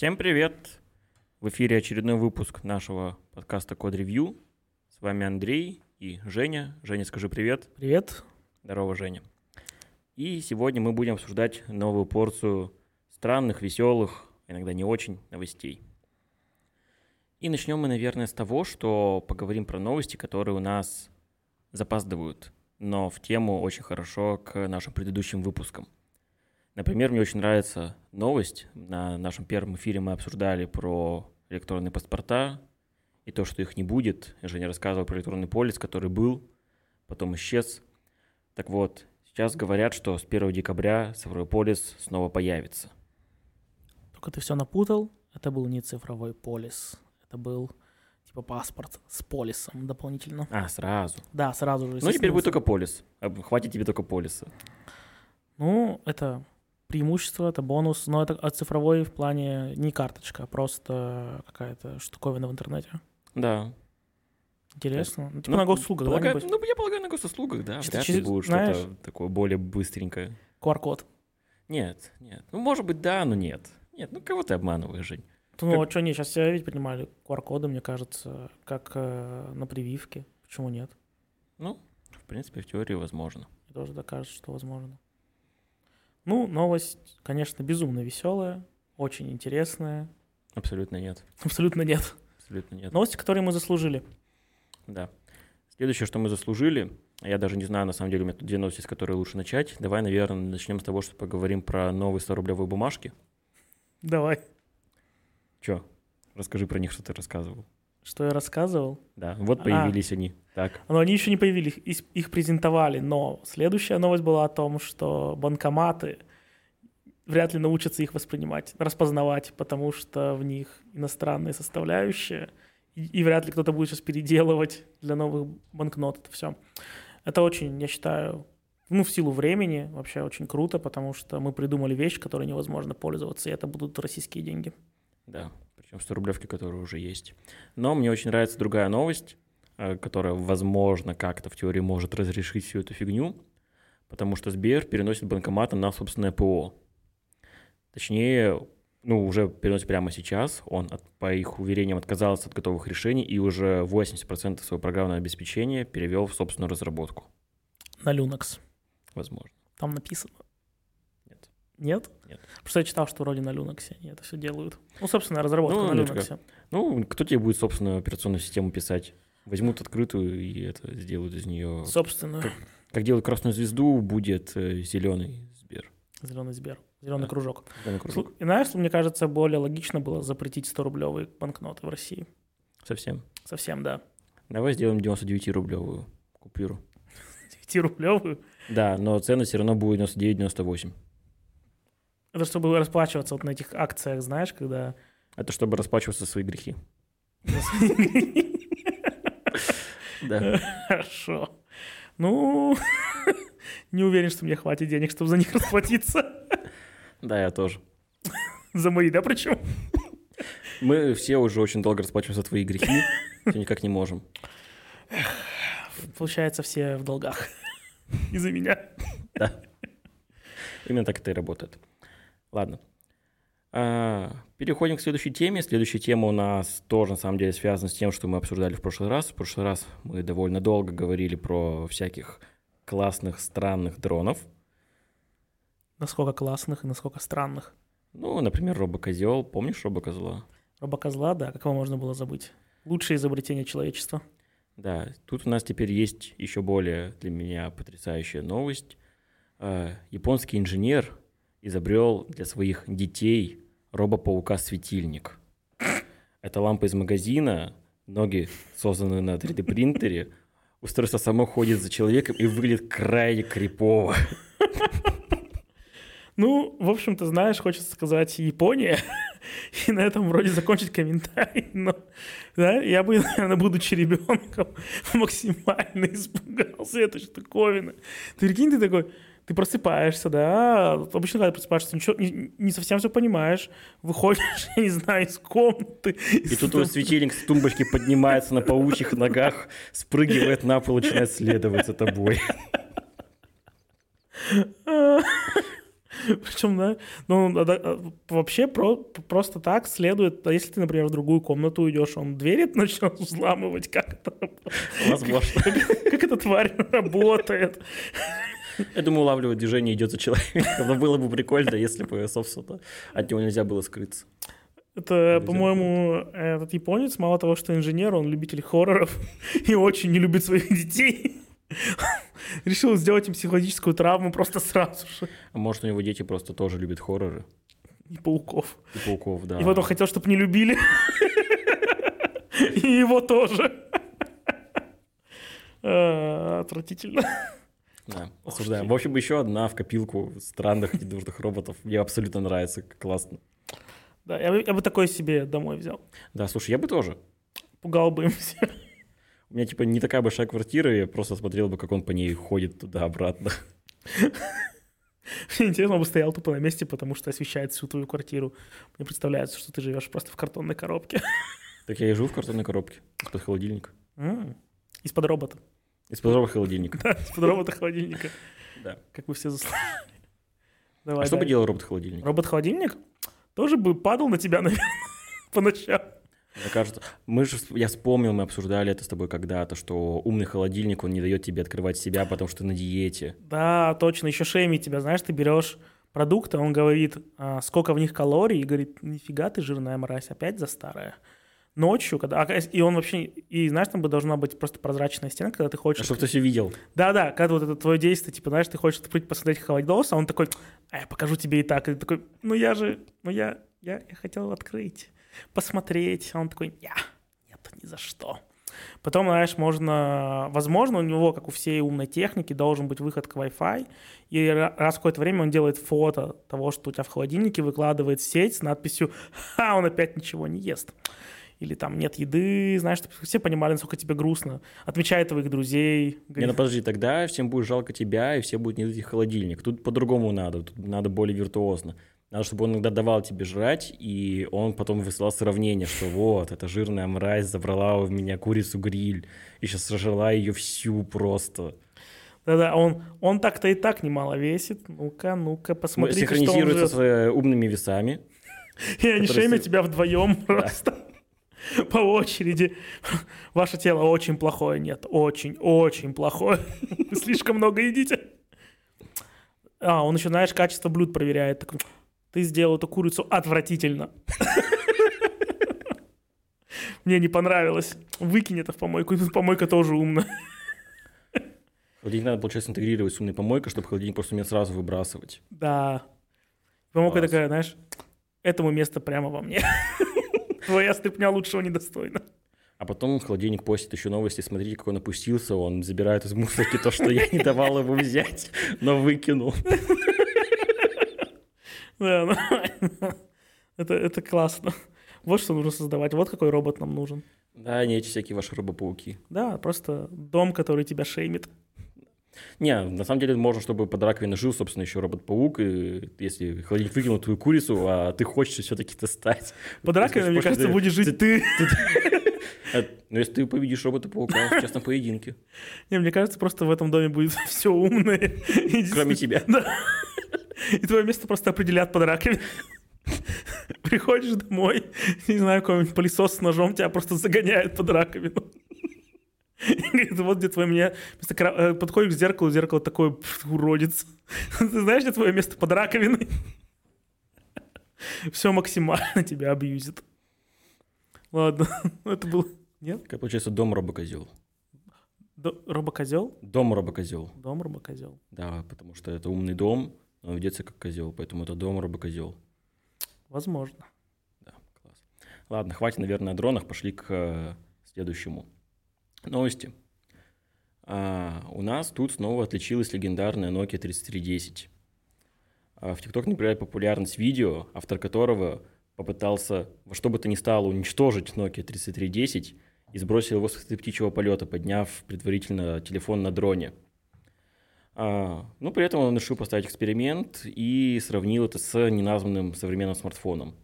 Всем привет! В эфире очередной выпуск нашего подкаста Код Ревью. С вами Андрей и Женя. Женя, скажи привет. Привет. Здорово, Женя. И сегодня мы будем обсуждать новую порцию странных, веселых, иногда не очень новостей. И начнем мы, наверное, с того, что поговорим про новости, которые у нас запаздывают, но в тему очень хорошо к нашим предыдущим выпускам. Например, мне очень нравится новость. На нашем первом эфире мы обсуждали про электронные паспорта и то, что их не будет. Женя рассказывал про электронный полис, который был, потом исчез. Так вот, сейчас говорят, что с 1 декабря цифровой полис снова появится. Только ты все напутал. Это был не цифровой полис. Это был типа паспорт с полисом дополнительно. А, сразу. Да, сразу же. Ну, теперь будет только полис. Хватит тебе только полиса. Ну, это преимущество, это бонус, но это а цифровой в плане не карточка, а просто какая-то штуковина в интернете. Да. Интересно. Ну, типа на госуслугах, да, полагаю, ну, я полагаю, на госуслугах, да. Вряд ли через- будет знаешь- что-то такое более быстренькое. QR-код. Нет, нет. Ну, может быть, да, но нет. Нет, ну кого ты обманываешь, Жень? Ну, Как- а что, не, сейчас все ведь принимали QR-коды, мне кажется, как э, на прививке. Почему нет? Ну, в принципе, в теории возможно. Мне тоже так кажется, что возможно. Ну, новость, конечно, безумно веселая, очень интересная. Абсолютно нет. Абсолютно нет. Абсолютно нет. Новости, которые мы заслужили. Да. Следующее, что мы заслужили, а я даже не знаю, на самом деле, у меня тут две новости, с которой лучше начать. Давай, наверное, начнем с того, что поговорим про новые 100-рублевые бумажки. Давай. Че? Расскажи про них, что ты рассказывал. Что я рассказывал? Да, вот А. появились они. Так. Но они еще не появились, их, их презентовали, но следующая новость была о том, что банкоматы вряд ли научатся их воспринимать, распознавать, потому что в них иностранные составляющие, и, и вряд ли кто-то будет сейчас переделывать для новых банкнот это все. Это очень, я считаю, ну, в силу времени вообще очень круто, потому что мы придумали вещь, которой невозможно пользоваться, и это будут российские деньги. Да, причем 100-рублевки, которые уже есть. Но мне очень нравится другая новость, э, которая, возможно, как-то в теории может разрешить всю эту фигню, потому что Сбер переносит банкоматы на собственное ПО. Точнее, ну, уже переносит прямо сейчас. Он, по их уверениям, отказался от готовых решений и уже 80% своего программного обеспечения перевел в собственную разработку. На Linux. Возможно. Там написано. Нет. Нет? Просто я читал, что вроде на Linux они это все делают. Ну, собственно, разработка Ну, на Linux. Ну, кто тебе будет собственную операционную систему писать? Возьмут открытую и это сделают из нее Собственно, Как- Как делают красную звезду, будет зеленый Сбер. зеленый Сбер, зеленый Да. кружок. Зелёный кружок. И знаешь, что мне кажется, более логично было запретить 100-рублевые банкноты в России. Совсем. Совсем, да. Давай сделаем 99-рублевую купюру. 9-рублевую. Да, но цена все равно будет 99-98. Это чтобы расплачиваться вот на этих акциях, знаешь, когда... Это чтобы расплачиваться за свои грехи. Да. Хорошо. Ну, не уверен, что мне хватит денег, чтобы за них расплатиться. Да, я тоже. За мои, да, причем? Мы все уже очень долго расплачиваемся за твои грехи, все никак не можем. Получается, все в долгах. Из-за меня. Да. Именно так это и работает. Ладно. А, переходим к следующей теме. Следующая тема у нас тоже, на самом деле, связана с тем, что мы обсуждали в прошлый раз. В прошлый раз мы довольно долго говорили про всяких классных, странных дронов. Насколько классных и насколько странных. Ну, например, робокозел. Помнишь робокозла? Робокозла, да, как его можно было забыть. Лучшее изобретение человечества. Да, тут у нас теперь есть еще более для меня потрясающая новость. А, Японский инженер изобрел для своих детей робопаука-светильник. Это лампа из магазина, ноги созданы на 3D-принтере, устройство само ходит за человеком и выглядит крайне крипово. Ну, в общем-то, знаешь, хочется сказать Япония, и на этом вроде закончить комментарий, но да, я бы, наверное, будучи ребенком, максимально испугался этой штуковины. Ты прикинь, ты такой, ты просыпаешься, да, обычно, когда просыпаешься, ничего, не, не совсем все понимаешь, выходишь, я не знаю, из комнаты. И тут твой светильник с тумбочки поднимается на паучьих ногах, спрыгивает на пол и начинает следовать за тобой. Причем, да, ну, вообще про, просто так следует, а если ты, например, в другую комнату уйдешь, он двери начнет взламывать, как это Возможно. Как, как эта тварь работает. Я думаю, улавливать движение идет за человеком. Но было бы прикольно, если бы, собственно, от него нельзя было скрыться. Это, по-моему, этот японец, мало того, что инженер, он любитель хорроров и очень не любит своих детей. Решил сделать им психологическую травму просто сразу же. А может, у него дети просто тоже любят хорроры? И пауков. И пауков, да. И потом хотел, чтобы не любили. И его тоже. Отвратительно. Да, осуждаем. В общем, еще одна в копилку странных недурных роботов. Мне абсолютно нравится, классно. Да, я бы, я бы такой себе домой взял. Да, слушай, я бы тоже. Пугал бы им всех. У меня, типа, не такая большая квартира, я просто смотрел бы, как он по ней ходит туда-обратно. Мне интересно, он бы стоял тупо на месте, потому что освещает всю твою квартиру. Мне представляется, что ты живешь просто в картонной коробке. Так я и живу в картонной коробке, из-под холодильника. Из-под робота. Из-под робота холодильника. Да, из-под робота холодильника. Да. Как вы все заслужили. а что бы делал робот-холодильник? Робот-холодильник тоже бы падал на тебя, наверное, поначалу. Мне кажется, мы же, я вспомнил, мы обсуждали это с тобой когда-то, что умный холодильник, он не дает тебе открывать себя, потому что на диете. Да, точно, еще шеймит тебя, знаешь, ты берешь продукты, он говорит, а, сколько в них калорий, и говорит, нифига ты жирная мразь, опять за старая. Ночью, когда, а, и он вообще, и знаешь, там бы должна быть просто прозрачная стена, когда ты хочешь... А чтобы ты все видел. Да-да, когда вот это твое действие, типа, знаешь, ты хочешь открыть, посмотреть холодос, а он такой, а я покажу тебе и так. И ты такой, ну я же, ну я, я, я хотел открыть посмотреть. А он такой, я, нет, ни за что. Потом, знаешь, можно, возможно, у него, как у всей умной техники, должен быть выход к Wi-Fi, и раз в какое-то время он делает фото того, что у тебя в холодильнике, выкладывает в сеть с надписью «Ха, он опять ничего не ест». Или там нет еды, знаешь, чтобы все понимали, насколько тебе грустно. Отмечает твоих друзей. Говорит, не, ну подожди, тогда всем будет жалко тебя, и все будут не идти холодильник. Тут по-другому надо, тут надо более виртуозно. Надо, чтобы он иногда давал тебе жрать, и он потом высылал сравнение, что вот, эта жирная мразь забрала у меня курицу-гриль, и сейчас сожрала ее всю просто. Да-да, он, он так-то и так немало весит. Ну-ка, ну-ка, посмотрите, Синхронизируется с э, умными весами. И они шемят тебя вдвоем просто по очереди. Ваше тело очень плохое. Нет, очень, очень плохое. Слишком много едите. А, он еще, знаешь, качество блюд проверяет. Такой, ты сделал эту курицу отвратительно. Мне не понравилось. Выкинь это в помойку. Помойка тоже умная. Холодильник надо, получается, интегрировать с умной помойкой, чтобы холодильник просто умел сразу выбрасывать. Да. Помойка такая, знаешь, этому место прямо во мне. Твоя стряпня лучшего недостойна. А потом холодильник постит еще новости, смотрите, как он опустился, он забирает из мусорки то, что я не давал ему взять, но выкинул. Да, ну, это, это классно. Вот что нужно создавать, вот какой робот нам нужен. Да, не эти всякие ваши робопауки. Да, просто дом, который тебя шеймит. Не, на самом деле можно, чтобы под раковиной жил, собственно, еще робот-паук, и если холодильник выкинул твою курицу, а ты хочешь все-таки достать. Под раковиной, мне кажется, будешь жить ты. Ну, если ты победишь робота-паука в честном поединке. Не, мне кажется, просто в этом доме будет все умное. Кроме тебя. Да. И твое место просто определят под раковиной. Приходишь домой, не знаю, какой-нибудь пылесос с ножом тебя просто загоняет под раковину. Говорит, вот где твое меня место. Э, подходишь к зеркалу, зеркало такое уродец. Ты знаешь, где твое место под раковиной? Все максимально тебя абьюзит. Ладно, это был... Нет? Как получается, дом робокозел. До... Робокозел? Дом робокозел. Дом робокозел. Да, потому что это умный дом, но ведется как козел, поэтому это дом робокозел. Возможно. Да, класс. Ладно, хватит, наверное, о дронах, пошли к э, следующему. Новости. А, у нас тут снова отличилась легендарная Nokia 3310. А, в TikTok набирает популярность видео, автор которого попытался во что бы то ни стало уничтожить Nokia 3310 и сбросил его с птичьего полета, подняв предварительно телефон на дроне – а, ну, при этом он решил поставить эксперимент и сравнил это с неназванным современным смартфоном.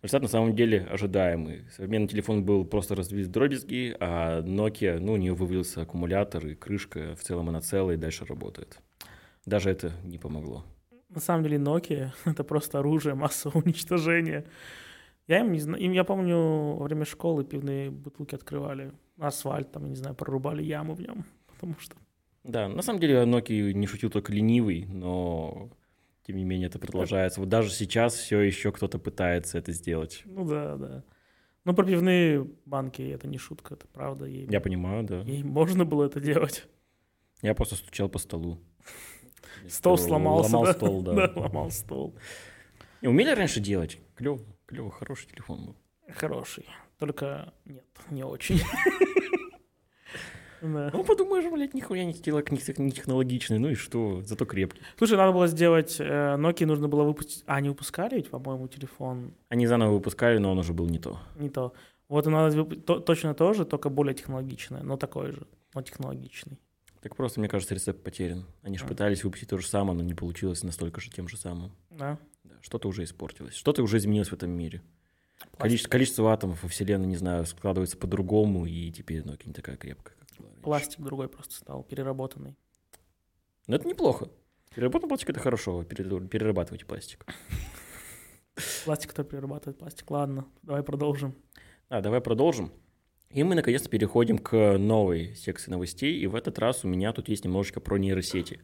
Результат на самом деле ожидаемый. Современный телефон был просто разбит в дробезги, а Nokia, ну, у нее вывалился аккумулятор и крышка, в целом она целая и дальше работает. Даже это не помогло. На самом деле Nokia — это просто оружие массового уничтожения. Я им не знаю, им, я помню, во время школы пивные бутылки открывали, асфальт, там, я не знаю, прорубали яму в нем, потому что... Да, на самом деле Nokia не шутил только ленивый, но тем не менее это продолжается. Вот даже сейчас все еще кто-то пытается это сделать. Ну да, да. Но про пивные банки это не шутка, это правда. Ей, Я понимаю, да. ей можно было это делать. Я просто стучал по столу. Стол сломался, Ломал да? стол, да. Да, ломал стол. И умели раньше делать? Клево, клево, хороший телефон был. Хороший. Только нет, не очень. Да. Ну, подумаешь, блядь, нихуя не, тело- не тех- не технологичный, ну и что, зато крепкий. Слушай, надо было сделать... э, Nokia нужно было выпустить... А, они выпускали ведь, по-моему, телефон? Они заново выпускали, но он уже был не то. Не то. Вот и надо то- точно то же, только более технологичное, но такой же, но технологичный. Так просто, мне кажется, рецепт потерян. Они же А. пытались выпустить то же самое, но не получилось настолько же тем же самым. Да? Да, что-то уже испортилось, что-то уже изменилось в этом мире. Пластик. Количество, количество атомов во Вселенной, не знаю, складывается по-другому, и теперь Nokia не такая крепкая, была раньше. Пластик другой просто стал, переработанный. Но это неплохо. Переработанный пластик — это хорошо, пере- перерабатывайте пластик. Пластик, который перерабатывает пластик. Ладно, давай продолжим. А, давай продолжим. И мы наконец-то переходим к новой секции новостей, и в этот раз у меня тут есть немножечко про нейросети.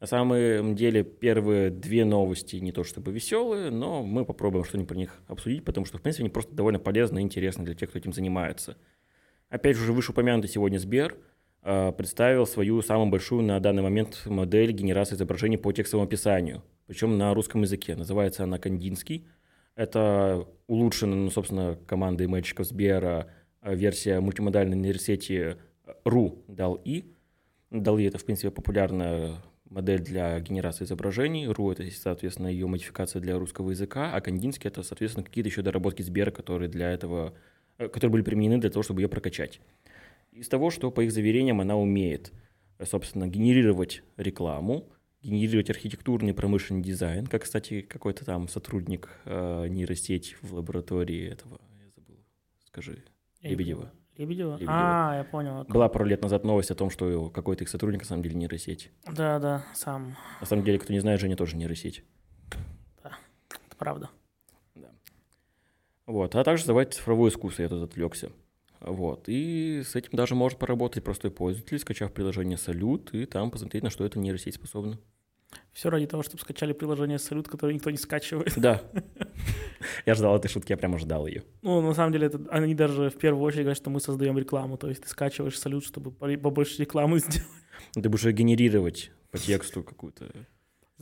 На самом деле первые две новости не то чтобы веселые, но мы попробуем что-нибудь про них обсудить, потому что, в принципе, они просто довольно полезны и интересны для тех, кто этим занимается. Опять же, вышеупомянутый сегодня Сбер э, представил свою самую большую на данный момент модель генерации изображений по текстовому описанию, причем на русском языке. Называется она Кандинский. Это улучшенная, ну, собственно, командой мальчиков Сбера э, версия мультимодальной нейросети RU DAL-E. DAL-E — это, в принципе, популярная модель для генерации изображений. RU — это, соответственно, ее модификация для русского языка, а Кандинский — это, соответственно, какие-то еще доработки Сбера, которые для этого, э, которые были применены для того, чтобы ее прокачать. Из того, что, по их заверениям, она умеет, э, собственно, генерировать рекламу, генерировать архитектурный промышленный дизайн, как, кстати, какой-то там сотрудник э, нейросети в лаборатории этого, я забыл, скажи, Лебедева. Лебедева? Лебедева. А, я понял. Была пару лет назад новость о том, что какой-то их сотрудник на самом деле нейросеть. Да, да, сам. На самом деле, кто не знает, Женя тоже нейросеть. Это правда. Вот. А также создавать цифровое искусство, я тут отвлекся. Вот. И с этим даже может поработать простой пользователь, скачав приложение Салют, и там посмотреть, на что эта нейросеть способна. Все ради того, чтобы скачали приложение Салют, которое никто не скачивает. Да. Я ждал этой шутки, я прямо ждал ее. Ну, на самом деле, это, они даже в первую очередь говорят, что мы создаем рекламу. То есть ты скачиваешь Салют, чтобы по- побольше рекламы сделать. Ты будешь генерировать по тексту какую-то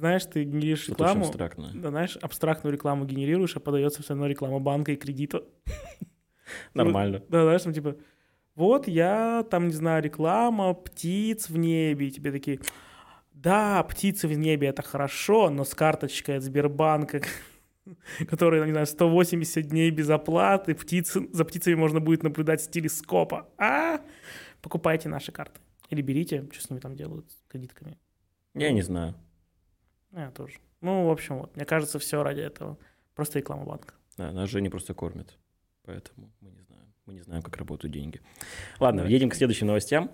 Знаешь, ты генеришь что-то рекламу, абстрактное. да, знаешь, абстрактную рекламу генерируешь, а подается все равно реклама банка и кредита. Нормально. Да, знаешь, там типа, вот я, там, не знаю, реклама птиц в небе, и тебе такие, да, птицы в небе это хорошо, но с карточкой от Сбербанка, которая, не знаю, 180 дней без оплаты, птицы, за птицами можно будет наблюдать с телескопа. А, покупайте наши карты. Или берите, что с ними там делают, с кредитками. Я не знаю. Я тоже. Ну, в общем, вот, мне кажется, все ради этого. Просто реклама банка. Да, нас Женя просто кормит. Поэтому мы не знаем. Мы не знаем, как работают деньги. Ладно, едем к следующим новостям.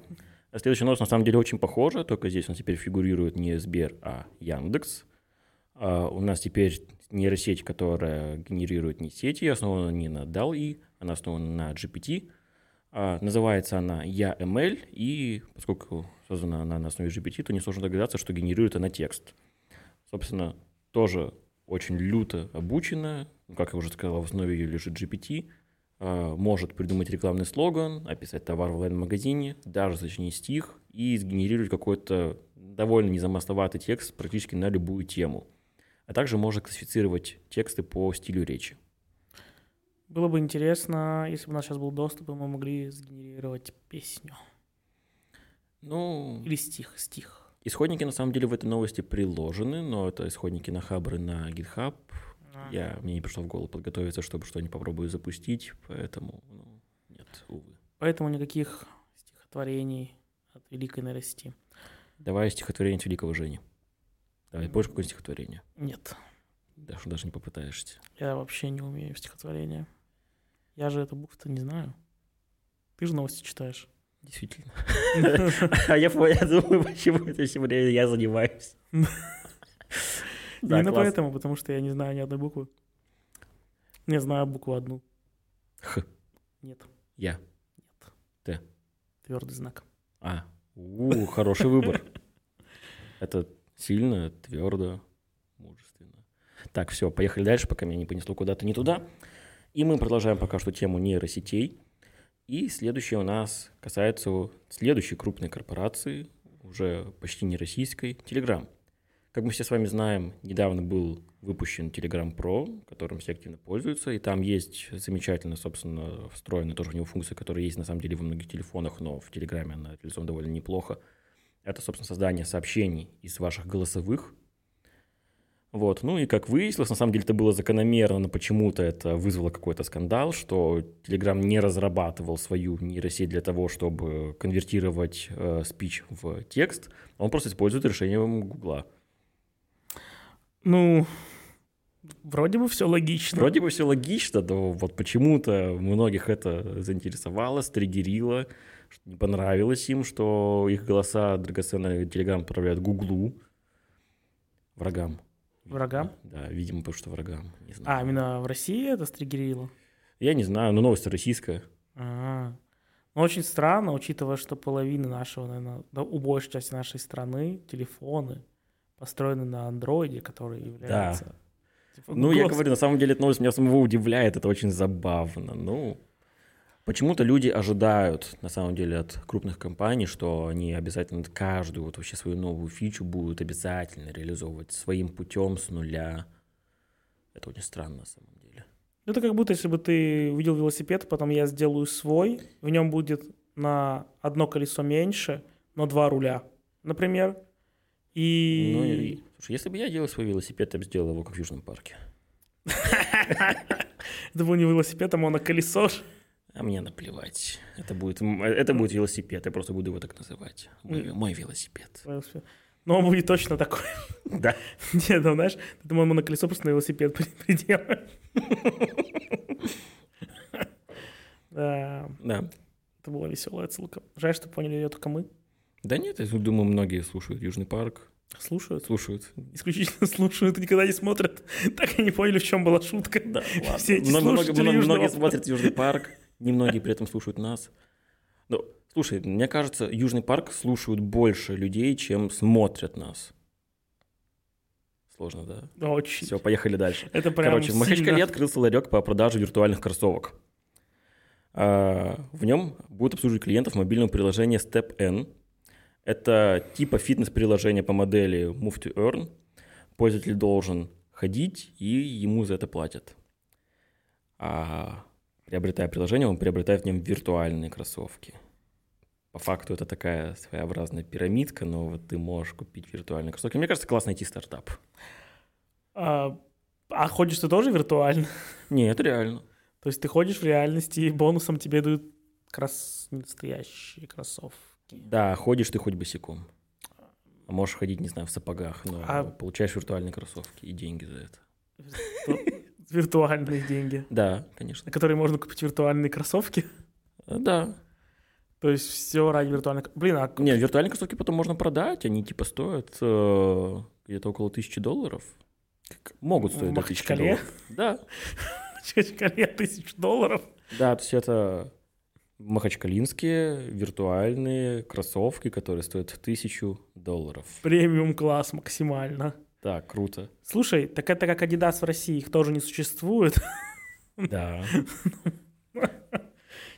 Следующая новость на самом деле очень похожа, только здесь у нас теперь фигурирует не Сбер, а Яндекс. А у нас теперь нейросеть, которая генерирует не сети, основана не на DAL-E, она основана на GPT. А, называется она YAML, и поскольку создана она на основе GPT, то несложно догадаться, что генерирует она текст. Собственно, тоже очень люто обученная, ну, как я уже сказал, в основе ее лежит GPT, а, может придумать рекламный слоган, описать товар в онлайн-магазине, даже сочинить стих и сгенерировать какой-то довольно незамысловатый текст практически на любую тему. А также может классифицировать тексты по стилю речи. Было бы интересно, если бы у нас сейчас был доступ, и мы могли сгенерировать песню. Ну, Или стих, стих. Исходники на самом деле в этой новости приложены, но это исходники на Хабр и на GitHub. А. Я, мне не пришло в голову подготовиться, чтобы что-нибудь попробую запустить, поэтому, ну, нет, увы. Поэтому никаких стихотворений от великой нейросети. Давай стихотворение от великого Жени. Давай, больше какое стихотворение? Нет, Даже, даже не попытаешься. я вообще не умею стихотворение. Я же эту букву-то не знаю. Ты же новости читаешь. Действительно. А я, думаю, почему это все время я занимаюсь. Именно класс. поэтому, потому что я не знаю ни одной буквы. Не знаю букву одну. Х. Нет, Я. твердый знак. А. У, хороший выбор. Это сильно, твердо, мужественно. Так, все, поехали дальше, пока меня не понесло куда-то не туда. И мы продолжаем пока что тему нейросетей. И следующее у нас касается следующей крупной корпорации, уже почти не российской, Telegram. Как мы все с вами знаем, недавно был выпущен Telegram Pro, которым все активно пользуются, и там есть замечательно, собственно, встроенная тоже в него функция, которая есть на самом деле во многих телефонах, но в Телеграме она реализована довольно неплохо. Это, собственно, создание сообщений из ваших голосовых. Вот. Ну и как выяснилось, на самом деле это было закономерно, но почему-то это вызвало какой-то скандал, что Telegram не разрабатывал свою нейросеть для того, чтобы конвертировать э, спич в текст, он просто использует решение Гугла. Ну, вроде бы все логично. Вроде бы все логично, но вот почему-то многих это заинтересовало, стригерило, не понравилось им, что их голоса драгоценные Telegram отправляют Гуглу, врагам. Врагам? Да, видимо, потому что врагам. Не знаю. А, именно в России это стригерило? Я не знаю, но новость российская. А, Ну, очень странно, учитывая, что половина нашего, наверное, да, у большей части нашей страны телефоны построены на андроиде, который является... типа, Ну, я говорю, на самом деле эта новость меня самого удивляет, это очень забавно. Ну, почему-то люди ожидают, на самом деле, от крупных компаний, что они обязательно каждую вот вообще свою новую фичу будут обязательно реализовывать своим путем с нуля. Это очень странно, на самом деле. Ну, Это как будто, если бы ты увидел велосипед, потом я сделаю свой, в нем будет на одно колесо меньше, но два руля, например. И... Ну, и- слушай, если бы я делал свой велосипед, я бы сделал его как в Южном парке. Это был не велосипед, а моноколесо. А мне наплевать. Это будет, это будет велосипед, я просто буду его так называть. Мой, мой велосипед. Но он будет точно такой. Да. Нет, ну, знаешь, ты думал, моноколесо просто на велосипед при- приделаешь. Да, Да. это была веселая отсылка. Жаль, что поняли ее только мы. Да нет, я думаю, многие слушают Южный парк. Слушают. Слушают. Исключительно слушают никогда не смотрят. Так и не поняли, в чем была шутка. Да, ладно. Все эти Много- много- Многие смотрят Южный парк, немногие при этом слушают нас. Ну, слушай, мне кажется, Южный парк слушают больше людей, чем смотрят нас. Сложно, да? Очень. Все, поехали дальше. Это прям Короче, в Махачкале сильно. открылся ларек по продаже виртуальных кроссовок. А, В нем будут обслуживать клиентов мобильного приложения Step N. Это типа фитнес-приложение по модели Move to Earn. Пользователь должен ходить, и ему за это платят. А приобретая приложение, он приобретает в нем виртуальные кроссовки. По факту это такая своеобразная пирамидка, но вот ты можешь купить виртуальные кроссовки. Мне кажется, классно найти стартап. А, а ходишь ты тоже виртуально? Не, это реально. То есть ты ходишь в реальности, и бонусом тебе дают крас... настоящие кроссовки. Да, ходишь ты хоть босиком. А можешь ходить, не знаю, в сапогах, но А- получаешь виртуальные кроссовки и деньги за это. Виртуальные деньги, Да, конечно. на которые можно купить виртуальные кроссовки. Э, Да. То есть все ради виртуальных... Блин, а Не, виртуальные кроссовки потом можно продать, они типа стоят э, где-то около тысячи долларов. Могут стоить до тысячи долларов. Да, Махачкале тысяч долларов? да, то есть это махачкалинские виртуальные кроссовки, которые стоят тысячу долларов. Премиум класс максимально. Да, круто. Слушай, так это как Adidas в России, их тоже не существует. Да.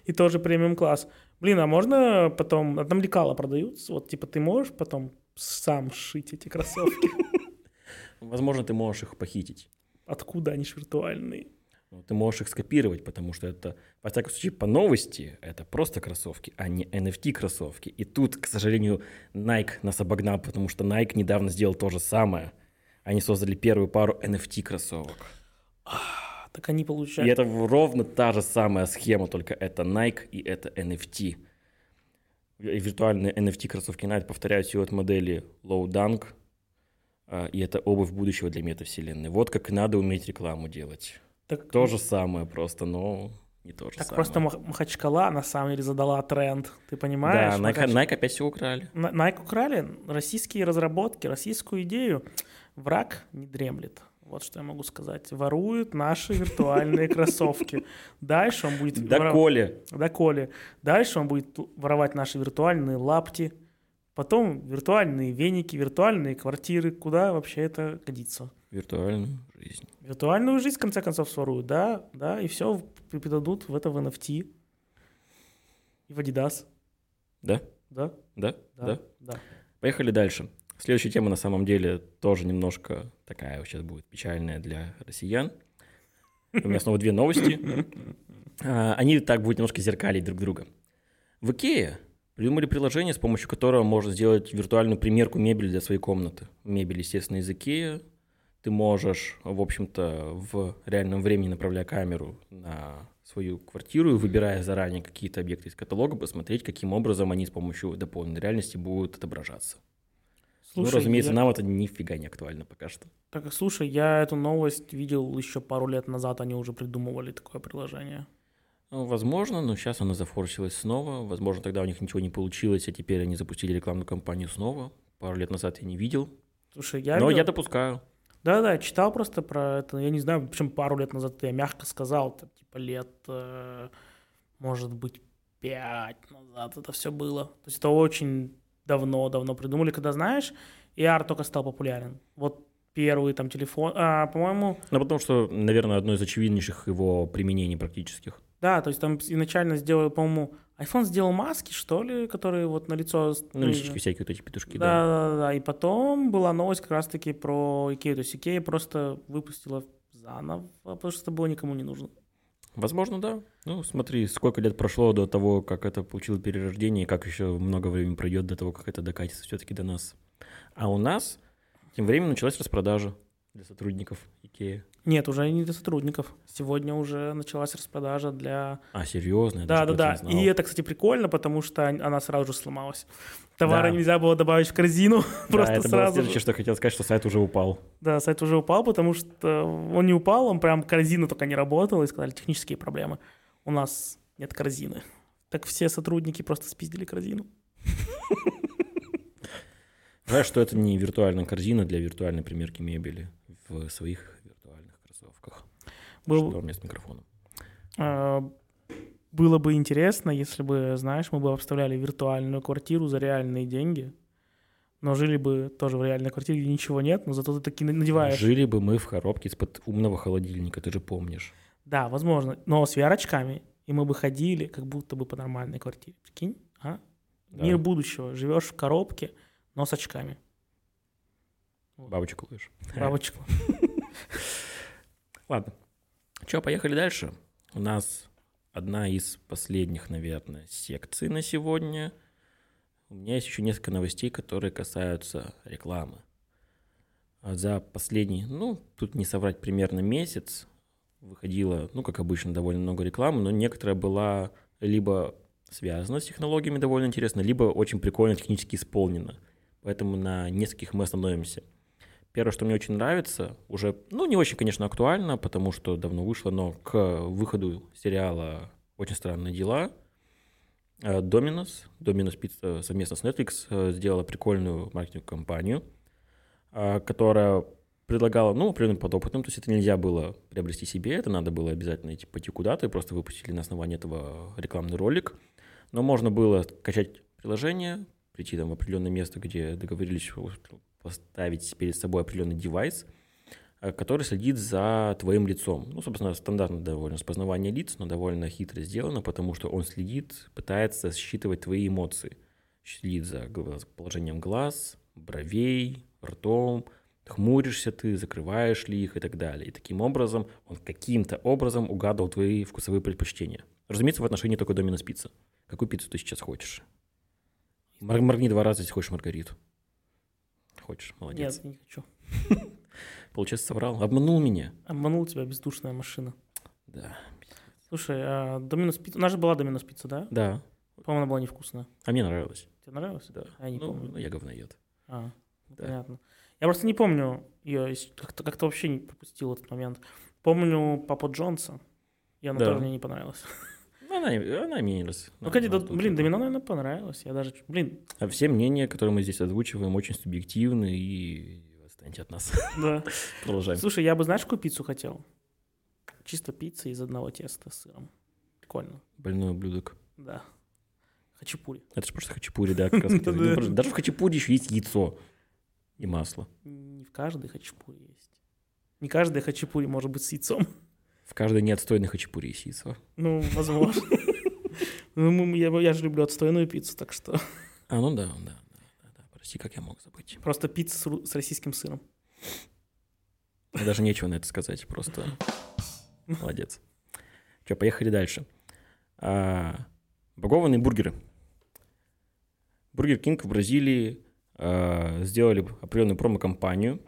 И тоже премиум класс. Блин, а можно потом... А там лекала продаются? Вот типа ты можешь потом сам сшить эти кроссовки? Возможно, ты можешь их похитить. Откуда они ж виртуальные? Ну, Ты можешь их скопировать, потому что это, во всяком случае, по новости, это просто кроссовки, а не NFT-кроссовки. И тут, к сожалению, Nike нас обогнал, потому что Nike недавно сделал то же самое. Они создали первую пару NFT-кроссовок. А, Так они И получают... это ровно та же самая схема, только это Nike и это NFT. И Виртуальные NFT-кроссовки Nike повторяют от модели Low Dunk, а, и это обувь будущего для метавселенной. Вот как и надо уметь рекламу делать. Так, То же самое просто, но не то же так самое. просто Мах- Махачкала на самом деле задала тренд. Ты понимаешь? Да, Nike, Махач- Nike опять все украли. Nike украли российские разработки, российскую идею. Враг не дремлет. Вот что я могу сказать. Ворует наши виртуальные кроссовки. Дальше он будет... Доколе. Доколе. Дальше он будет воровать наши виртуальные лапти. Потом виртуальные веники, виртуальные квартиры. Куда вообще это годится? Виртуальную жизнь. Виртуальную жизнь, в конце концов, своруют, да, да, и все передадут в это в NFT. И в Adidas. Да? Да? Да? Да. да. Поехали дальше. Следующая тема на самом деле тоже немножко такая сейчас будет печальная для россиян. У меня снова две новости. А, они так будут немножко зеркалить друг друга. В Икее придумали приложение, с помощью которого можно сделать виртуальную примерку мебели для своей комнаты. Мебель, естественно, из Икея. Ты можешь, в общем-то, в реальном времени, направляя камеру на свою квартиру и выбирая заранее какие-то объекты из каталога, посмотреть, каким образом они с помощью дополненной реальности будут отображаться. Ну, слушай, ну, разумеется, я... нам это нифига не актуально пока что. Так, слушай, я эту новость видел еще пару лет назад, они уже придумывали такое приложение. Ну, возможно, но сейчас оно зафорсилось снова. Возможно, тогда у них ничего не получилось, а теперь они запустили рекламную кампанию снова. Пару лет назад я не видел. Слушай, я... Но видел... я допускаю. Да-да, читал просто про это. Я не знаю, причем пару лет назад я мягко сказал, это типа лет, э, может быть, пять назад это все было. То есть это очень давно-давно придумали, когда, знаешь, AR только стал популярен. Вот первый там телефон, а, по-моему... Ну, потому что, наверное, одно из очевиднейших его применений практических. Да, то есть там изначально сделали, по-моему, iPhone сделал маски, что ли, которые вот на лицо... Ну, лисички всякие вот эти петушки, да. Да, да, да, и потом была новость как раз-таки про Икею, то есть Икея просто выпустила заново, потому что это было никому не нужно. Возможно, да. Ну, смотри, сколько лет прошло до того, как это получило перерождение, и как еще много времени пройдет до того, как это докатится все-таки до нас. А у нас тем временем началась распродажа для сотрудников Икеи. Нет, уже не для сотрудников. Сегодня уже началась распродажа для... А, серьезно? Да, да, да. И это, кстати, прикольно, потому что она сразу же сломалась. Товары да. нельзя было добавить в корзину. Да, просто это сразу. было следующее, что хотел сказать, что сайт уже упал. Да, сайт уже упал, потому что он не упал, он прям корзина только не работала, и сказали, технические проблемы. У нас нет корзины. Так все сотрудники просто спиздили корзину. Знаешь, что это не виртуальная корзина для виртуальной примерки мебели в своих виртуальных кроссовках. Был... Что у меня с микрофоном? Было бы интересно, если бы, знаешь, мы бы обставляли виртуальную квартиру за реальные деньги, но жили бы тоже в реальной квартире, где ничего нет, но зато ты таки надеваешь. Жили бы мы в коробке из-под умного холодильника, ты же помнишь. Да, возможно, но с VR-очками, и мы бы ходили как будто бы по нормальной квартире. Прикинь, а? Да. Мир будущего. Живешь в коробке, но с очками. Бабочку ловишь. Бабочку. Ладно. Че, поехали дальше. У нас одна из последних, наверное, секций на сегодня. У меня есть еще несколько новостей, которые касаются рекламы. А за последний, ну, тут не соврать, примерно месяц выходило, ну, как обычно, довольно много рекламы, но некоторая была либо связана с технологиями довольно интересно, либо очень прикольно технически исполнена – Поэтому на нескольких мы остановимся. Первое, что мне очень нравится, уже, ну, не очень, конечно, актуально, потому что давно вышло, но к выходу сериала «Очень странные дела» э, Доминос, Доминос Pizza совместно с Netflix э, сделала прикольную маркетинговую кампанию, э, которая предлагала, ну, определенным подопытным, то есть это нельзя было приобрести себе, это надо было обязательно идти пойти куда-то, и просто выпустили на основании этого рекламный ролик. Но можно было качать приложение, прийти там в определенное место, где договорились поставить перед собой определенный девайс, э, который следит за твоим лицом. Ну, собственно, стандартно довольно распознавание лиц, но довольно хитро сделано, потому что он следит, пытается считывать твои эмоции. Следит за положением глаз, бровей, ртом, хмуришься ты, закрываешь ли их и так далее. И таким образом он каким-то образом угадывал твои вкусовые предпочтения. Разумеется, в отношении только домина пицца. Какую пиццу ты сейчас хочешь? Мор- моргни два раза, если хочешь Маргариту. Хочешь, молодец. Нет, не хочу. Получается, соврал. Обманул меня. Обманул тебя бездушная машина. Да. Слушай, а Доминос пицца... У нас же была Доминос пицца, да? Да. По-моему, она была невкусная. А мне нравилось. Тебе нравилось? Да. А я не ну, помню. Ну, я говноед. А, ну, да. понятно. Я просто не помню ее, как-то, как-то вообще не пропустил этот момент. Помню Папа Джонса, и она да. тоже мне не понравилась. Она, она мне не раз. Ну, кстати, да, блин, Домино, наверное, понравилось. Я даже, блин. А все мнения, которые мы здесь озвучиваем, очень субъективны и отстаньте от нас. Да. Продолжаем. Слушай, я бы, знаешь, какую пиццу хотел? Чисто пицца из одного теста с сыром. Прикольно. Больной ублюдок. Да. Хачапури. Это же просто хачапури, да, как раз. Ну, Даже в хачапури еще есть яйцо и масло. Не в каждой хачапури есть. Не каждая хачапури может быть с яйцом. В каждой неотстойной хачапури есть яйцо. Ну, возможно. Ну, я, я же люблю отстойную пиццу, так что А, ну да, да, да, да. Прости, как я мог забыть. просто пицца с, российским сыром. Даже нечего на это сказать, просто молодец. Че, поехали дальше. А, Багованные бургеры. Бургер Кинг в Бразилии а, сделали определенную промо-кампанию.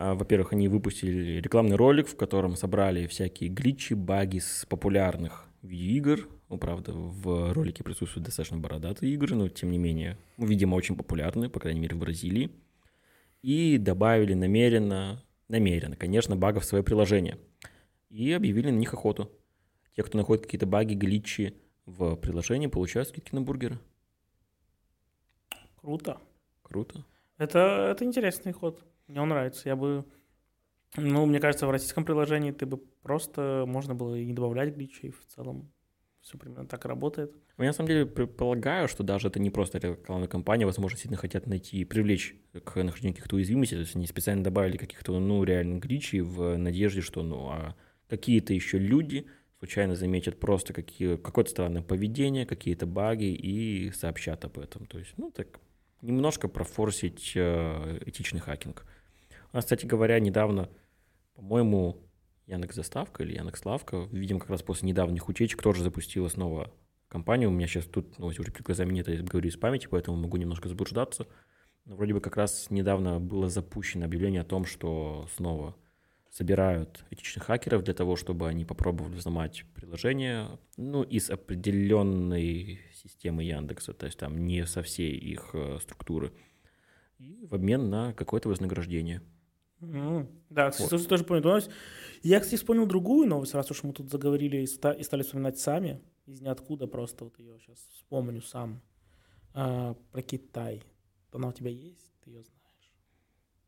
А, Во-первых, они выпустили рекламный ролик, в котором собрали всякие glitch и, баги с популярных видеоигр. Ну, правда, в ролике присутствуют достаточно бородатые игры, но тем не менее, ну, видимо, очень популярные, по крайней мере, в Бразилии. И добавили намеренно, намеренно, конечно, багов в свое приложение. И объявили на них охоту. Те, кто находит какие-то баги, гличи в приложении, получают скидки на бургеры. Круто. Круто. Это, это интересный ход. Мне он нравится. Я бы... Ну, мне кажется, в российском приложении ты бы просто можно было и не добавлять гличей. В целом все примерно так работает. Я на самом деле предполагаю, что даже это не просто рекламная кампания, возможно, сильно хотят найти, привлечь к нахождению каких-то уязвимостей, то есть они специально добавили каких-то, ну, реально гличей в надежде, что, ну, а какие-то еще люди случайно заметят просто какие, какое-то странное поведение, какие-то баги и сообщат об этом. То есть, ну, так, немножко профорсить э, этичный хакинг. У нас, кстати говоря, недавно, по-моему, Яндекс Заставка или Яндекс Лавка, видимо, как раз после недавних утечек тоже запустила снова компанию. У меня сейчас тут новость уже перед глазами нет, я говорю из памяти, поэтому могу немножко заблуждаться. Но вроде бы как раз недавно было запущено объявление о том, что снова собирают этичных хакеров для того, чтобы они попробовали взломать приложение, ну, из определенной системы Яндекса, то есть там не со всей их э, структуры, и в обмен на какое-то вознаграждение. М, Да, кстати, тоже, тоже понял эту новость. Я, кстати, вспомнил другую новость, раз уж мы тут заговорили и, ста- и стали вспоминать сами, из ниоткуда просто вот ее сейчас вспомню сам. А, про Китай. Она у тебя есть? Ты ее знаешь?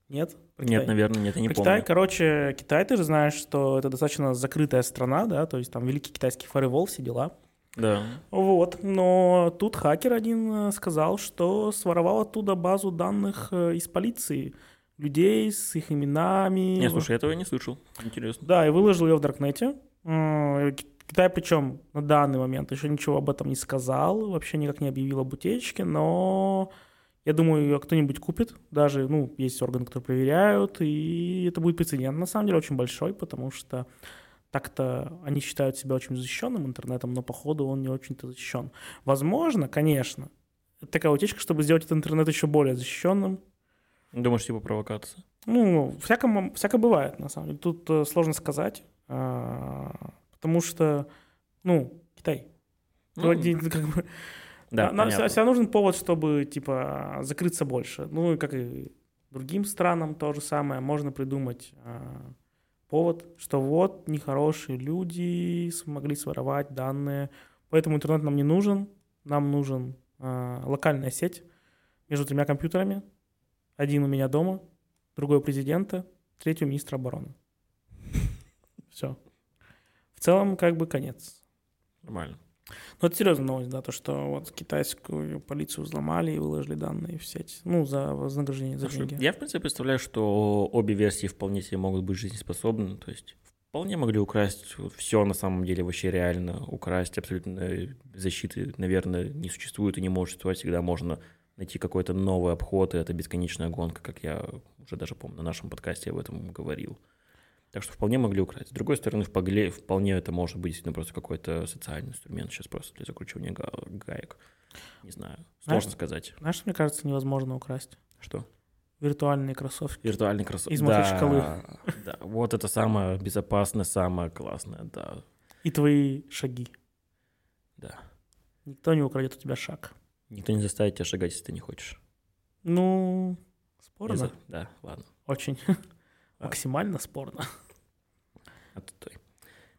Нет? Про Нет, Китай? наверное, нет, я не Про помню. Китай, короче, Китай, ты же знаешь, что это достаточно закрытая страна, да, то есть там великий китайский фаервол, все дела. Да. Вот, но тут хакер один э, сказал, что своровал оттуда базу данных э, из полиции, людей с их именами. Не, слушай, я этого не слышал. Интересно. Да, и выложил ее в Даркнете. Ки- Китай, причем на данный момент еще ничего об этом не сказал, вообще никак не объявил об утечке, но я думаю, ее кто-нибудь купит. Даже, ну, есть органы, которые проверяют, и это будет прецедент, на самом деле, очень большой, потому что так-то они считают себя очень защищенным интернетом, но походу он не очень-то защищен. Возможно, конечно, такая утечка, чтобы сделать этот интернет еще более защищенным, Думаешь, типа провокация? ну, всякое, всякое бывает, на самом деле. Тут э, сложно сказать, а, потому что, ну, Китай. Один, как бы, да, нам понятно. всегда нужен повод, чтобы, типа, закрыться больше. Ну, и как и другим странам то же самое. Можно придумать а, повод, что вот нехорошие люди смогли своровать данные. Поэтому интернет нам не нужен. Нам нужен а, локальная сеть между тремя компьютерами. Один у меня дома, другой у президента, третий у министра обороны. Все. В целом, как бы конец. Нормально. Ну, это серьезная новость, да, то, что вот китайскую полицию взломали и выложили данные в сеть. Ну, за вознаграждение, за Слушай, деньги. я, в принципе, представляю, что обе версии вполне себе могут быть жизнеспособны. То есть вполне могли украсть все на самом деле вообще реально. Украсть абсолютно э, защиты, наверное, не существует и не может существовать. Всегда можно найти какой-то новый обход, и это бесконечная гонка, как я уже даже помню, на нашем подкасте об этом говорил. Так что вполне могли украсть. С другой стороны, вполне, вполне это может быть действительно просто какой-то социальный инструмент сейчас просто для закручивания га- гаек. Не знаю. Знаешь- Сложно сказать. Знаешь, что, мне кажется, невозможно украсть? Что? Виртуальные кроссовки. Виртуальный кроссовок. Из да, Махачкалы. Да, вот это самое безопасное, самое классное, да, И твои шаги. да. Никто не украдет у тебя шаг. Никто не заставит тебя шагать, если ты не хочешь. Ну, спорно. за- Да, ладно. Очень. Максимально спорно. отстой.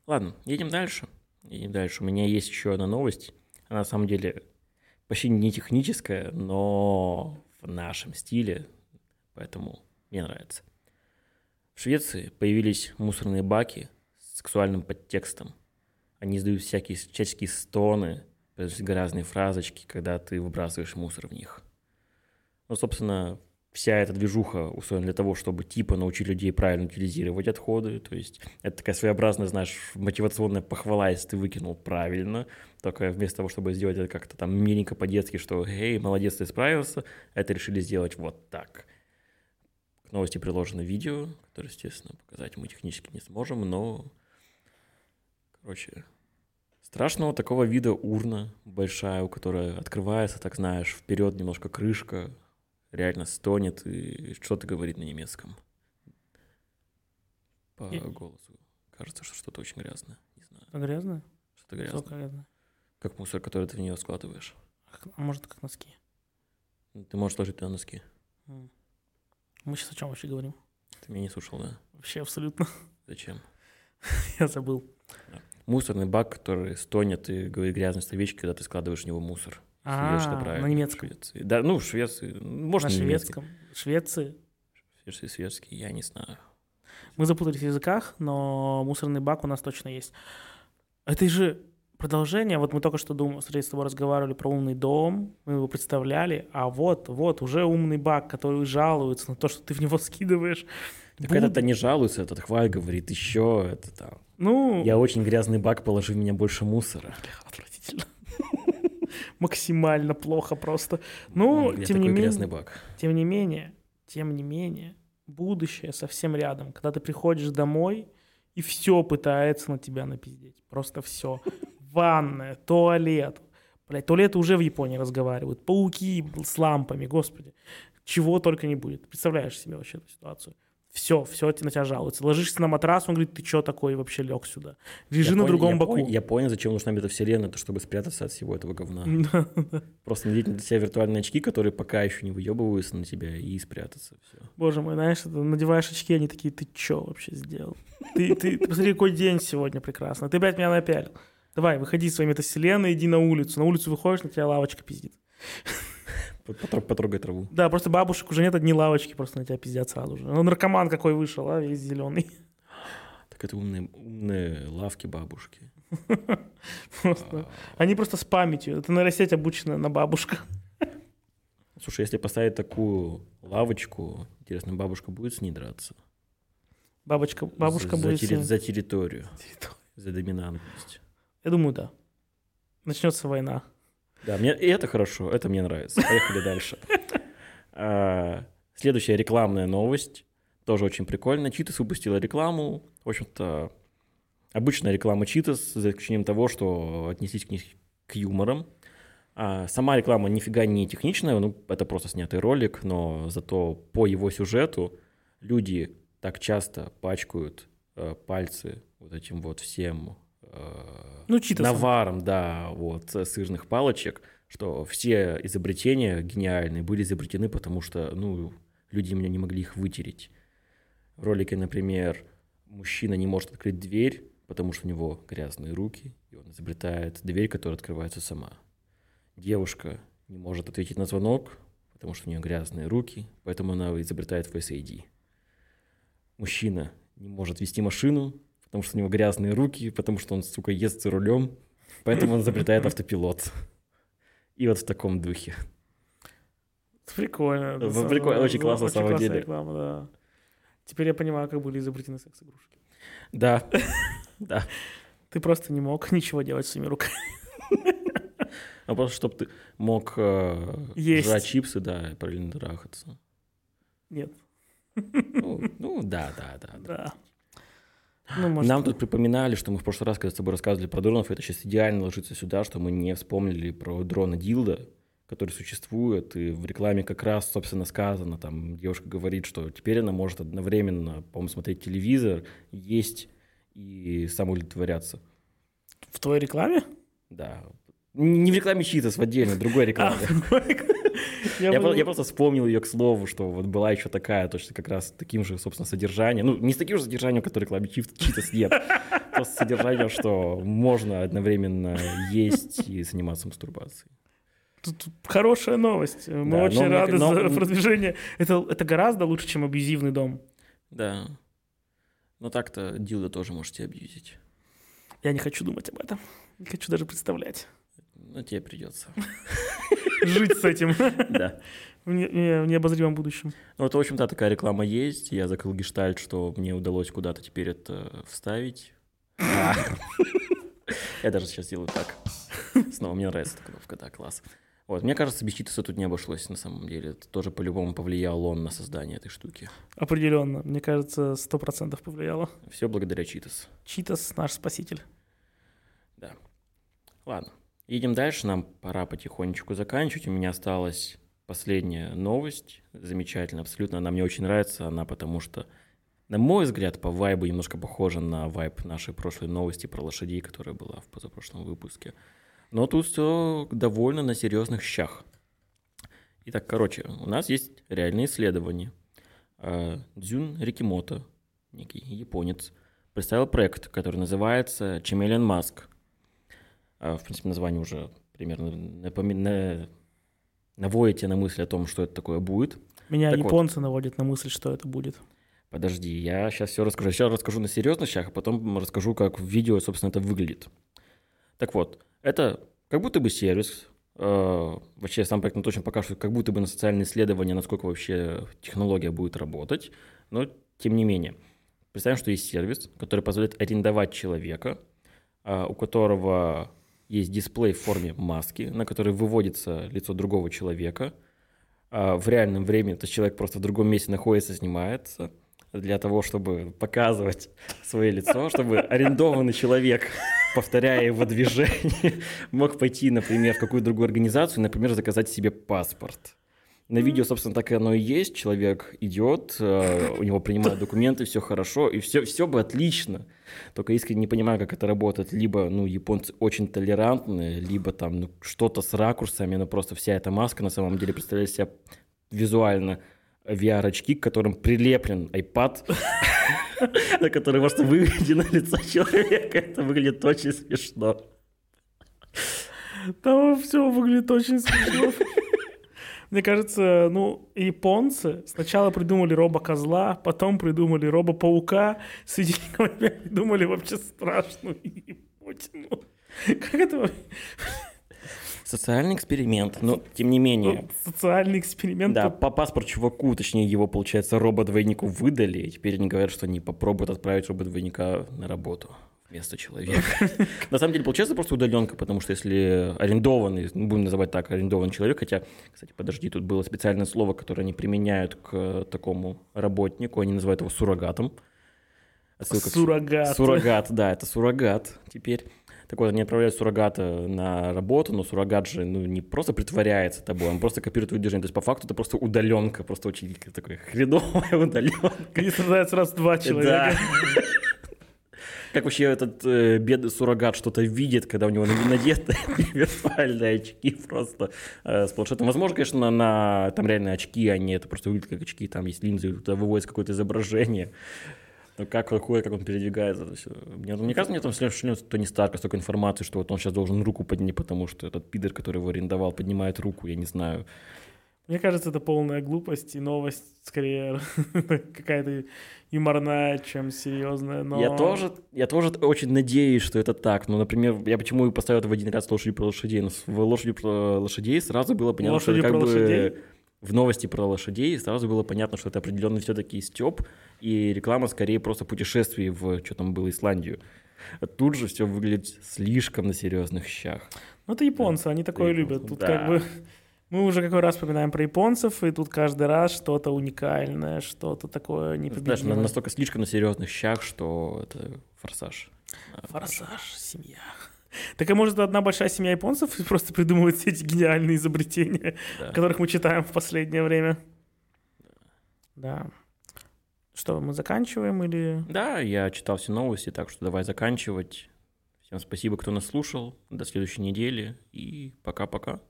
Ладно, едем дальше. Едем дальше. У меня есть еще одна новость. Она на самом деле почти не техническая, но в нашем стиле. Поэтому Мне нравится. В Швеции появились мусорные баки с сексуальным подтекстом. Они издают всякие всяческие стоны, грязные фразочки, когда ты выбрасываешь мусор в них. Ну, собственно, вся эта движуха устроена для того, чтобы типа научить людей правильно утилизировать отходы. То есть это такая своеобразная, знаешь, мотивационная похвала, если ты выкинул правильно. Только вместо того, чтобы сделать это как-то там миленько по-детски, что «Эй, молодец, ты справился», это решили сделать вот так. К новости приложено видео, которое, естественно, показать мы технически не сможем, но, короче, страшного такого вида урна большая, у которой открывается, так знаешь, вперед немножко крышка, реально стонет и что-то говорит на немецком. По и... голосу. Кажется, что что-то очень грязное. Не знаю. А грязное? Что-то грязное. Что грязное. Как мусор, который ты в нее складываешь. А может, как носки? Ты можешь ложить туда носки. Мы сейчас о чем вообще говорим? Ты меня не слушал, да? Вообще абсолютно. Зачем? Я забыл. Мусорный бак, который стонет и говорит грязные словечки, когда ты складываешь в него мусор. А, на немецком. Швеции. Да, ну, в Швеции. Может, на шведском. Швеции. Швеции, шведский, я не знаю. Мы запутались в языках, но мусорный бак у нас точно есть. Это же продолжение. Вот мы только что думали, с тобой разговаривали про умный дом, мы его представляли, а вот, вот, уже умный бак, который жалуется на то, что ты в него скидываешь. Так Буд... этот-то не жалуется, этот хваль говорит, еще это там. Ну... Я очень грязный бак, положи в меня больше мусора. Отвратительно максимально плохо просто. Ну, тем не менее, тем не менее, тем не менее, будущее совсем рядом. Когда ты приходишь домой, и все пытается на тебя напиздеть. Просто все. Ванная, туалет. Блядь, туалеты уже в Японии разговаривают. Пауки с лампами, господи. Чего только не будет. Представляешь себе вообще эту ситуацию? Все, все на тебя жалуется. Ложишься на матрас, он говорит, ты что такой вообще лег сюда? Лежи я на понял, другом я боку. Понял, я понял, зачем нужна метавселенная, это чтобы спрятаться от всего этого говна. Просто надеть на себя виртуальные очки, которые пока еще не выебываются на тебя, и спрятаться. Все. Боже мой, знаешь, надеваешь очки, они такие, ты что вообще сделал? Ты, ты, посмотри, какой день сегодня прекрасно. Ты опять меня напялил. Давай, выходи из своей метавселенной, иди на улицу. На улицу выходишь, на тебя лавочка пиздит. Потрогай траву. Да, просто бабушек уже нет, одни лавочки просто на тебя пиздят сразу же. Ну, наркоман какой вышел, а, весь зеленый. Так это умные, умные лавки бабушки. Просто. Они просто с памятью. Это нейросеть обучена на бабушках. Слушай, если поставить такую лавочку, интересно, бабушка будет с ней драться? Бабочка, бабушка за, будет за, терри- за территорию. За доминантность. Я думаю, да. Начнется война. Да, мне, и это хорошо, это мне нравится. Поехали дальше. А, следующая рекламная новость, тоже очень прикольно. Читас выпустила рекламу, в общем-то, обычная реклама Читас, за исключением того, что отнеслись к них к юморам. А сама реклама нифига не техничная, ну, это просто снятый ролик, но зато по его сюжету люди так часто пачкают э, пальцы вот этим вот всем ну, наваром, да, вот, сырных палочек, что все изобретения гениальные были изобретены, потому что, ну, люди меня не могли их вытереть. В ролике, например, мужчина не может открыть дверь, потому что у него грязные руки, и он изобретает дверь, которая открывается сама. Девушка не может ответить на звонок, потому что у нее грязные руки, поэтому она изобретает Face ID. Мужчина не может вести машину, потому что у него грязные руки, потому что он, сука, ест за рулем, поэтому он изобретает автопилот. И вот в таком духе. Прикольно. Это Прикольно, очень классно, на самом деле. Реклама, да. Теперь я понимаю, как были изобретены секс-игрушки. Да, да. Ты просто не мог ничего делать своими руками. А просто, чтобы ты мог э, жрать чипсы, да, и параллельно трахаться. Нет. Ну, ну да, да, да. Да. Ну, может, Нам тут припоминали, что мы в прошлый раз, когда с тобой рассказывали про дронов, это сейчас идеально ложится сюда, что мы не вспомнили про дрона Дилда, который существует, и в рекламе как раз, собственно, сказано, там девушка говорит, что теперь она может одновременно, по-моему, смотреть телевизор, есть и самоудовлетворяться. В твоей рекламе? Да. Не в рекламе Читас, в отдельной, другой рекламе. Я, я, я просто вспомнил ее к слову, что вот была еще такая, точно как раз таким же, собственно, содержанием. Ну, не с таким же содержанием, которое рекламе Читас нет. Просто содержанием, что можно одновременно есть и заниматься мастурбацией. Тут хорошая новость. Мы Да, очень но рады но- за продвижение. Это, это гораздо лучше, чем абьюзивный дом. Да. Но так-то Дилда тоже можете абьюзить. Я не хочу думать об этом. Не хочу даже представлять. Но тебе придется. Жить с этим Да. в, не- не- в необозримом будущем. Ну, вот, в общем-то, такая реклама есть. Я закрыл гештальт, что мне удалось куда-то теперь это вставить. Я даже сейчас делаю так. Снова мне нравится эта кнопка, да, класс. Вот, мне кажется, без Читаса тут не обошлось на самом деле. Это тоже по-любому повлиял он на создание этой штуки. Определенно. Мне кажется, сто процентов повлияло. Все благодаря Читас. Читас наш спаситель. Ладно, едем дальше. Нам пора потихонечку заканчивать. У меня осталась последняя новость. Замечательно, абсолютно. Она мне очень нравится. Она потому что, на мой взгляд, по вайбу немножко похожа на вайб нашей прошлой новости про лошадей, которая была в позапрошлом выпуске. Но тут все довольно на серьезных щах. Итак, короче, у нас есть реальные исследования. А, Дзюн Рикимото, некий японец, представил проект, который называется Chameleon Mask. А, В принципе, название уже примерно напоми- на- наводит тебя на мысль о том, что это такое будет. Меня Так вот. японцы наводят на мысль, что это будет. Подожди, я сейчас все расскажу. Сейчас расскажу на серьезных щах, а потом расскажу, как в видео, собственно, это выглядит. Так вот, это как будто бы сервис. э, вообще, сам проект точно покажет, как будто бы на социальные исследования, насколько вообще технология будет работать. Но, тем не менее, представим, что есть сервис, который позволяет арендовать человека, а, у которого есть дисплей в форме маски, на который выводится лицо другого человека. А, В реальном времени этот человек просто в другом месте находится, снимается для того, чтобы показывать свое лицо, чтобы арендованный человек, повторяя его движение, мог пойти, например, в какую-то другую организацию, например, заказать себе паспорт. На видео, собственно, так и оно и есть. Человек идет, э, у него принимают документы, все хорошо, и все, все бы отлично. Только искренне не понимаю, как это работает. Либо, ну, японцы очень толерантные, либо там ну, что-то с ракурсами, но просто вся эта маска на самом деле представляет себя визуально VR-очки, к которым прилеплен iPad, на который просто выведено лицо человека. Это выглядит очень смешно. Там все выглядит очень смешно. Мне кажется, ну, японцы сначала придумали робо-козла, потом придумали робо-паука, среди них придумали вообще страшную еботину. Как это? Социальный эксперимент, но тем не менее. Социальный эксперимент? Да, по паспорт чуваку, точнее его, получается, робот-двойнику выдали, и теперь они говорят, что они попробуют отправить робот-двойника на работу вместо человека. На самом деле, получается просто удаленка, потому что если арендованный, ну, будем называть так, арендованный человек, хотя, кстати, подожди, тут было специальное слово, которое они применяют к такому работнику, они называют его суррогатом. Отсылка к- Суррогат. Суррогат, да, это суррогат теперь. Так вот, они отправляют суррогата на работу, но суррогат же ну, не просто притворяется тобой, он просто копирует твое движение. То есть, по факту, это просто удаленка, просто очень такая хреновая удаленка. И страдает сразу два человека. Да. Как вообще этот э, бедный суррогат что-то видит, когда у него надеты виртуальные очки просто э, с планшетом. Возможно, конечно, на, на- там реально очки, а не это просто выглядит как очки, там есть линзы, туда выводится какое-то изображение. Но как какое, как он передвигается, это всё. Мне, мне кажется, мне там шлет Тони Старка столько информации, что вот он сейчас должен руку поднять, потому что этот пидор, который его арендовал, поднимает руку, я не знаю. Мне кажется, это полная глупость и новость скорее какая-то юморная, чем серьезная. Но... Я, тоже, я тоже очень надеюсь, что это так. Ну, например, я почему и поставил это в один ряд с лошадью про лошадей. Но с- в лошади про лошадей сразу было понятно, что Лошади это как бы лошадей? в новости про лошадей сразу было понятно, что это определенно все-таки степ, и реклама скорее просто путешествий в, что там было, Исландию. А тут же все выглядит слишком на серьезных щах. Ну, это японцы, они такое японцы, любят. Тут да. как бы мы уже какой раз вспоминаем про японцев, и тут каждый раз что-то уникальное, что-то такое Знаешь, непобедимое. настолько слишком на серьезных щах, что это форсаж. А, Форсаж, семья. Так а может, одна большая семья японцев просто придумывает все эти гениальные изобретения, да. о которых мы читаем в последнее время? Да. Что, мы заканчиваем или... Да, я читал все новости, так что давай заканчивать. Всем спасибо, кто нас слушал. До следующей недели и пока-пока.